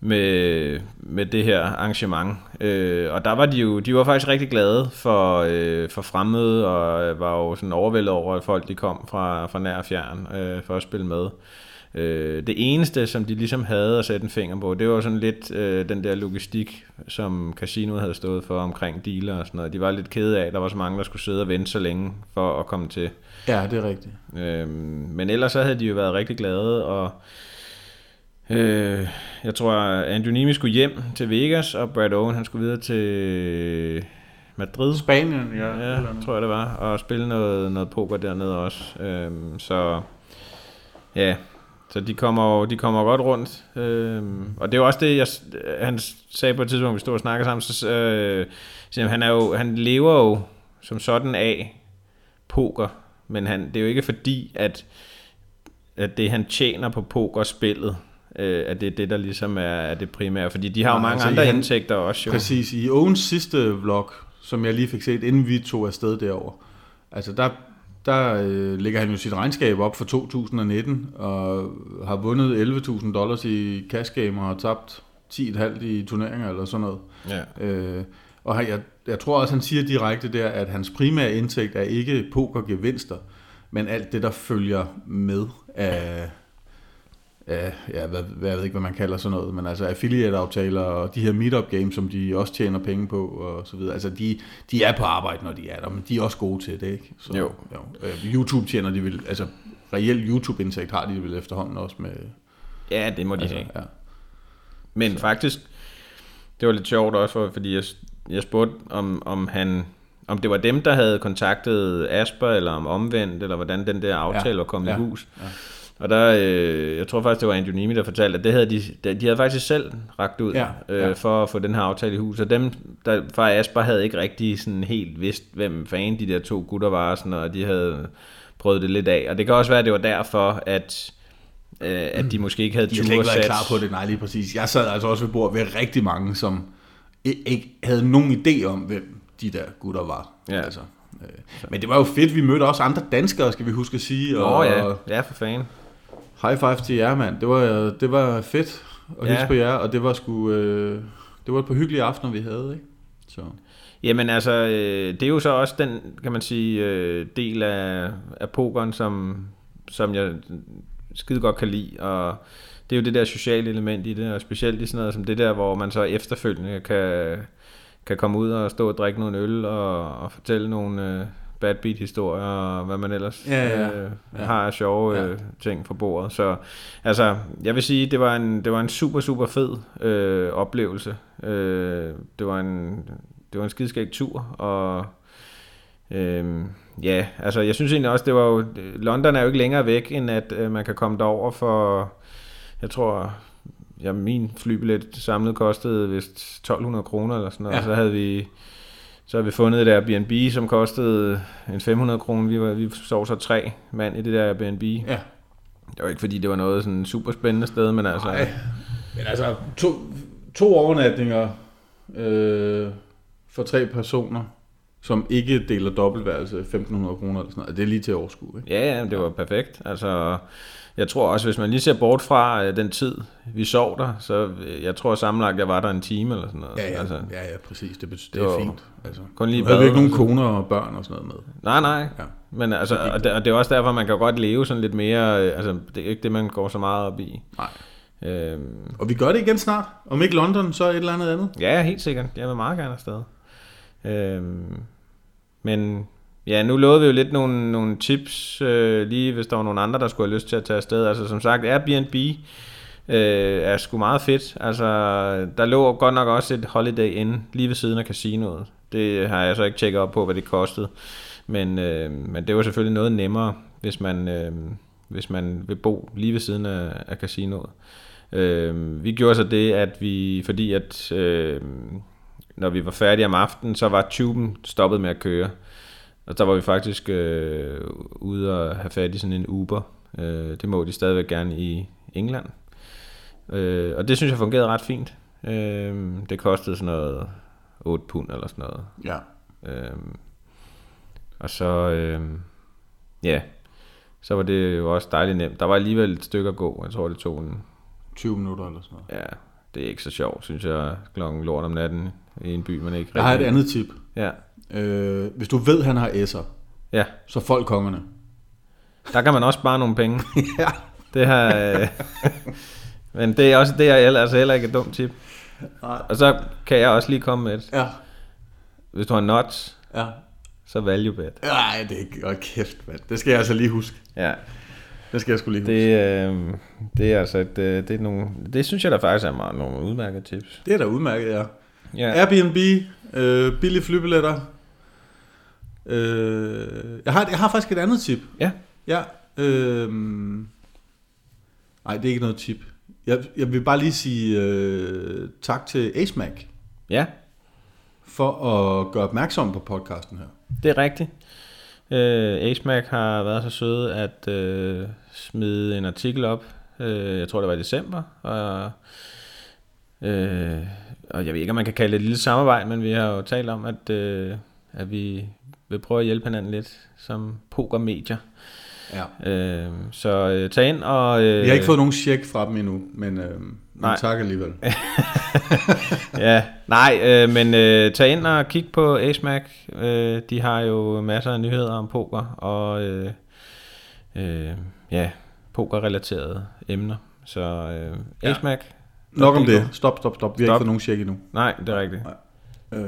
med, med det her arrangement. Øh, og der var de jo, de var faktisk rigtig glade for, øh, for fremmøde, og øh, var jo sådan overvældet over, at folk de kom fra, fra nær og fjern øh, for at spille med. Øh, det eneste, som de ligesom havde at sætte en finger på, det var sådan lidt øh, den der logistik, som casinoet havde stået for omkring dealer og sådan noget. De var lidt kede af, at der var så mange, der skulle sidde og vente så længe for at komme til. Ja, det er rigtigt. Øh, men ellers så havde de jo været rigtig glade, og øh, jeg tror, at Andrew Nimi skulle hjem til Vegas, og Brad Owen han skulle videre til Madrid. Spanien, ja. Ja, eller tror jeg det var. Og spille noget, noget poker dernede også. Øhm, så ja, så de kommer, de kommer godt rundt. Øhm, og det er jo også det, jeg, han sagde på et tidspunkt, vi stod og snakkede sammen, så øh, siger han, han, er jo, han lever jo som sådan af poker, men han, det er jo ikke fordi, at, at det han tjener på pokerspillet, øh, at det er det, der ligesom er, er det primære. Fordi de har jo Nej, mange altså, andre han- indtægter også jo. Præcis. I Owens sidste vlog, som jeg lige fik set, inden vi tog afsted derover, altså der der øh, lægger han jo sit regnskab op for 2019, og har vundet 11.000 dollars i cash game og har tabt 10,5 i turneringer eller sådan noget. Ja. Øh, og han- jeg, jeg tror også, han siger direkte der, at hans primære indtægt er ikke pokergevinster, men alt det, der følger med af, af ja, hvad, hvad, jeg ved ikke, hvad man kalder sådan noget, men altså affiliate-aftaler og de her meetup games, som de også tjener penge på og så videre. Altså, de, de er på arbejde, når de er der, men de er også gode til det, ikke? Så, Jo. jo. Øh, YouTube tjener de vel, altså reel YouTube-indtægt har de vel efterhånden også med... ja, det må de Altså, have. ja. Men så. faktisk, det var lidt sjovt også, for, fordi jeg, jeg spurgte, om, om han om det var dem, der havde kontaktet Asper, eller om omvendt, eller hvordan den der aftale Ja, var kommet ja, i hus. Og der, øh, jeg tror faktisk, det var Andrew Nimi, der fortalte, at det havde de, de havde faktisk selv ragt ud Ja, øh, ja. for at få den her aftale i hus. Og dem der fra Asper havde ikke rigtig sådan helt vidst, hvem fanden de der to gutter var, og, sådan, og de havde prøvet det lidt af. Og det kan også være, at det var derfor, at, øh, at de måske ikke havde De har slet ikke været klar på det, nej lige præcis. Jeg sad altså også ved bord ved rigtig mange, som ikke havde nogen idé om, hvem de der gutter var. Ja. Altså, øh, men det var jo fedt, vi mødte også andre danskere, skal vi huske at sige. Nå og ja, ja for fanden. High five til jer, mand. Det var, det var fedt at Ja. hilse på jer, og det var sgu... Øh, det var et par hyggelige aftener, vi havde, ikke? Så. Jamen altså, øh, det er jo så også den, kan man sige, øh, del af, af pokeren, som, som jeg skide godt kan lide, og det er jo det der sociale element i det, og specielt i sådan noget som det der, hvor man så efterfølgende kan, kan komme ud og stå og drikke nogle øl, og, og fortælle nogle øh, bad beat historier, og hvad man ellers Ja, ja, øh, ja. har af sjove Ja. øh, ting på bordet. Så altså, jeg vil sige, det var en, det var en super, super fed øh, oplevelse. Øh, det var en, det var en skideskæg tur, og øhm, ja, altså jeg synes egentlig også, det var jo, London er jo ikke længere væk, end at øh, man kan komme derover for, jeg tror, ja, min flybillet samlet kostede vist 1200 kroner eller sådan noget, Ja. ja. så havde vi så havde vi fundet et Airbnb, som kostede en 500 kroner. Vi, var, vi sov så tre mand i det der Airbnb. Ja. Det var ikke fordi, det var noget sådan super spændende sted, men altså... Nej. Men altså, to, to overnatninger øh, for tre personer, som ikke deler dobbeltværelse, 1.500 kroner eller sådan noget. Det er lige til at overskue, ikke? Ja, ja, det var perfekt. Altså, jeg tror også, hvis man lige ser bort fra øh, den tid, vi sov der, så øh, jeg tror sammenlagt, jeg var der en time eller sådan noget. Ja, ja, Altså, ja, ja præcis. Det, det det er fint. Altså, kun lige havde vi ikke nogen koner og børn og sådan noget med. nej, nej. Ja. Ja. Men altså, og det, og det er også derfor, man kan godt leve sådan lidt mere, øh, altså, det er ikke det, man går så meget op i. Nej. Øhm, Og vi gør det igen snart. Om ikke London, så et eller andet andet. Ja, helt sikkert. Jeg vil meget gerne afsted. Øhm, men ja, nu lovede vi jo lidt nogle, nogle tips, øh, lige hvis der var nogen andre, der skulle have lyst til at tage afsted. Altså som sagt, Airbnb øh, er sgu meget fedt. Altså, der lå godt nok også et Holiday Inn lige ved siden af casinoet. Det har jeg så ikke tjekket op på, hvad det kostede. Men, øh, men det var selvfølgelig noget nemmere, hvis man, øh, hvis man vil bo lige ved siden af, af casinoet. Øh, vi gjorde så det, at vi, fordi at øh, når vi var færdige om aftenen, så var tuben stoppet med at køre. Og der var vi faktisk øh, ude og have fat i sådan en Uber. Øh, det må de stadigvæk gerne i England. Øh, og det synes jeg fungerede ret fint. Øh, det kostede sådan noget 8 pund eller sådan noget. Ja. Øh, og så, øh, ja, så var det jo også dejligt nemt. Der var alligevel et stykke at gå. Jeg tror, det tog en 20 minutter eller sådan noget. Ja, det er ikke så sjovt, synes jeg, klokken lort om natten i en by, man ikke Jeg har et rigtig- andet tip. Ja, Øh, hvis du ved, han har S'er, ja. så folk kongerne. Der kan man også spare nogle penge. ja. Det har... Øh, men det er også det, er altså heller ikke et dumt tip. Nej. Og så kan jeg også lige komme med et. Ja. Hvis du har nuts, Ja. så value bet. Nej, det er ikke... Åh, kæft, mand. Det skal jeg altså lige huske. Ja, Det skal jeg skulle lige huske. det, øh, det er altså et, øh, det, er nogle, det synes jeg da faktisk er meget, nogle udmærkede tips. Det er da udmærket, ja. Ja, Airbnb, øh, billige flybilletter. Øh, jeg, har, jeg har faktisk et andet tip. ja. Ja. Øh, nej, det er ikke noget tip. Jeg, jeg vil bare lige sige øh, tak til AceMac ja for at gøre opmærksom på podcasten her. det er rigtigt. Øh, AceMac har været så søde at øh, smide en artikel op. Øh, jeg tror, det var i december. Og, øh, og jeg ved ikke, om man kan kalde det et lille samarbejde, men vi har jo talt om, at, øh, at vi vil prøve at hjælpe hinanden lidt som pokermedier. Ja. Øh, så øh, tag ind og... Øh, Vi har ikke fået nogen check fra dem endnu, men, øh, men Nej. tak alligevel. ja, nej, øh, men øh, tag ind og kig på AceMac. Øh, de har jo masser af nyheder om poker og øh, øh, ja, poker-relaterede emner. Så øh, Ja. AceMac. Nok om det. Stop, stop, stop. Vi har Stop. ikke fået nogen check endnu. Nej, det er rigtigt. Øh,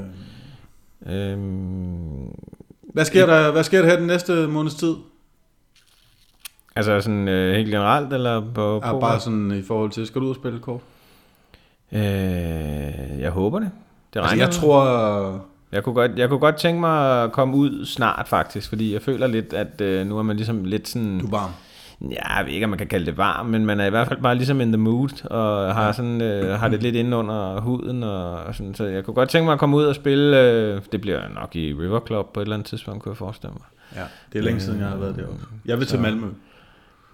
Øhm, hvad, sker der, hvad sker der her den næste måneds tid? altså sådan øh, helt generelt, eller på Ja, poker? bare sådan i forhold til, skal du ud og spille kort? Øh, jeg håber det. Det Altså, regner jeg med. tror... Jeg kunne, godt, jeg kunne godt tænke mig at komme ud snart faktisk, fordi jeg føler lidt, at øh, nu er man ligesom lidt sådan... Du er varm. Ja, jeg ved ikke, om man kan kalde det varm, men man er i hvert fald bare ligesom in the mood, og har, sådan, øh, har det lidt inde under huden, og, og sådan, så jeg kunne godt tænke mig at komme ud og spille, øh, det bliver nok i River Club på et eller andet tidspunkt, kunne jeg forestille mig. Ja, det er længe siden, jeg har været deroppe. Jeg vil til Malmø.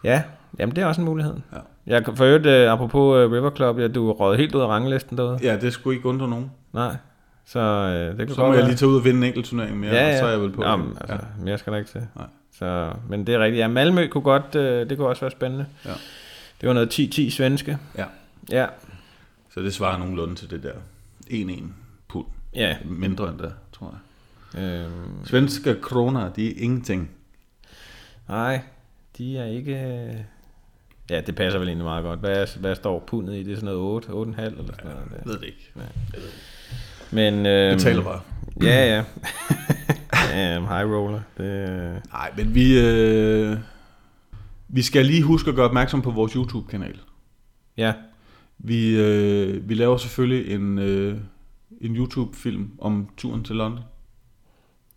Ja, jamen det er også en mulighed. Ja. Jeg kan for øvrigt, øh, apropos øh, River Club, ja, du røget helt ud af ranglisten derude. Ja, det skulle ikke undre nogen. Nej, så øh, det kan Så må jeg lige tage ud og vinde en enkelt turnering mere, ja, ja. og så er jeg vel på. Jamen, ja. altså, mere skal der ikke til. Nej. Så, men det er rigtigt. Ja, Malmø kunne godt, øh, det kunne også være spændende. Ja. Det var noget 10-10 svenske. Ja. Ja, Så det svarer nogenlunde til det der 1-1 pund. ja. Mindre end det, tror jeg. Øhm, Svenske kroner, de er ingenting. nej, de er ikke... øh, Ja, det passer vel egentlig meget godt. Hvad, er, hvad står pundet i? Det er sådan noget 8, 8,5 eller sådan noget. Jeg ved det ikke. Men, øhm, Betaler bare. Ja, ja. ja high roller. Det, øh, Nej, men vi, øh, vi skal lige huske at gøre opmærksom på vores YouTube-kanal. ja, Vi, øh, vi laver selvfølgelig en, øh, en YouTube-film om turen til London,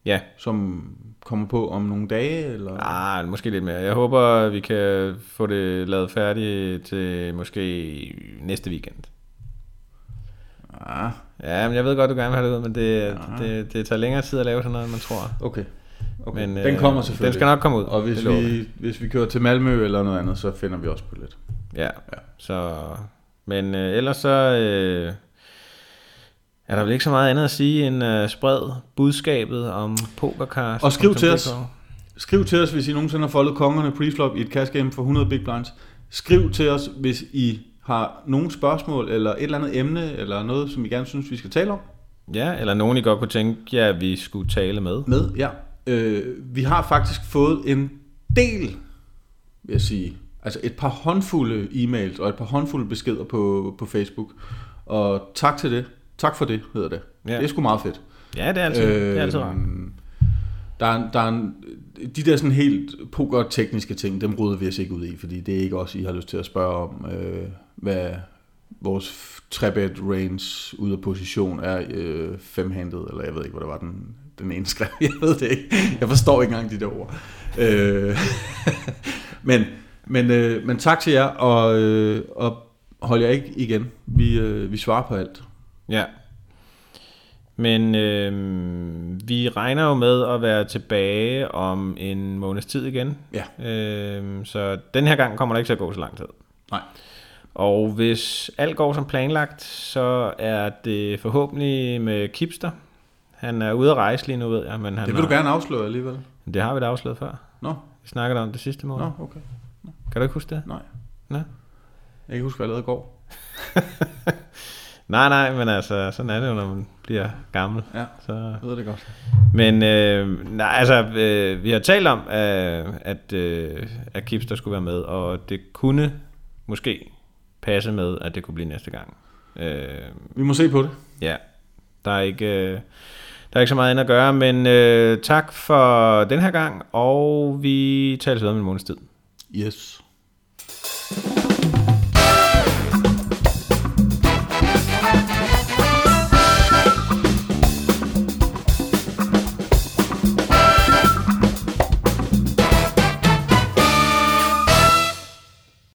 ja. som kommer på om nogle dage, eller... Ah, måske lidt mere. Jeg håber, vi kan få det lavet færdigt til måske næste weekend. Ah, Ja, men jeg ved godt, du gerne vil have det ud, men det, det, det tager længere tid at lave sådan noget, man tror. okay. okay. Men, den øh, kommer selvfølgelig. Den skal nok komme ud. Og hvis vi, hvis vi kører til Malmø eller noget andet, så finder vi også på lidt. Ja, Ja. så... Men øh, ellers så... Øh, er der vel ikke så meget andet at sige end øh, spred budskabet om pokercast. Og skriv til os. Skriv til os, hvis I nogensinde har foldet kongerne preflop i et cash game for 100 big blinds. Skriv til os, hvis I har nogle spørgsmål, eller et eller andet emne, eller noget, som I gerne synes, vi skal tale om. Ja, eller nogen, I godt kunne tænke jer, at vi skulle tale med. Med, ja. Øh, vi har faktisk fået en del, vil jeg sige, altså et par håndfulde e-mails og et par håndfulde beskeder på, på Facebook. Og tak til det. Tak for det, hedder det. Ja. Ja. Det er sgu meget fedt. Ja, det er altid, øh, det er altid rart. Der er, der er en, de der sådan helt poker-tekniske ting, dem råder vi os ikke ud i, fordi det er ikke os, I har lyst til at spørge om, øh, hvad vores trebet range ud af position er øh, femhanded, eller jeg ved ikke, hvad det var, den, den ene skrev. Jeg ved det ikke. Jeg forstår ikke engang de der ord. Øh, men, men, øh, men tak til jer, og, øh, og hold jer ikke igen. Vi, øh, vi svarer på alt. Ja. Men øh, vi regner jo med at være tilbage om en måneds tid igen. Ja. Øh, så den her gang kommer der ikke til at gå så lang tid. Nej. Og hvis alt går som planlagt, så er det forhåbentlig med Kipster. Han er ude at rejse lige nu, ved jeg. Men han Det vil du har, gerne afsløre alligevel. Det har vi da afsløret før. Nå, Vi snakkede om det sidste måned. nå okay. Kan du ikke huske det? Nej. Nå. Jeg kan ikke huske, hvad jeg lavede i går. Nej, nej, men altså, sådan er det jo, når man bliver gammel. Ja, Så... jeg ved det godt. Men øh, nej, altså, øh, vi har talt om, øh, at, øh, at Kipster skulle være med, og det kunne måske passe med, at det kunne blive næste gang. Øh, Vi må se på det. Ja, der er ikke, øh, der er ikke så meget andet at gøre, men øh, tak for den her gang, og vi tales ved om en måneds tid. Yes.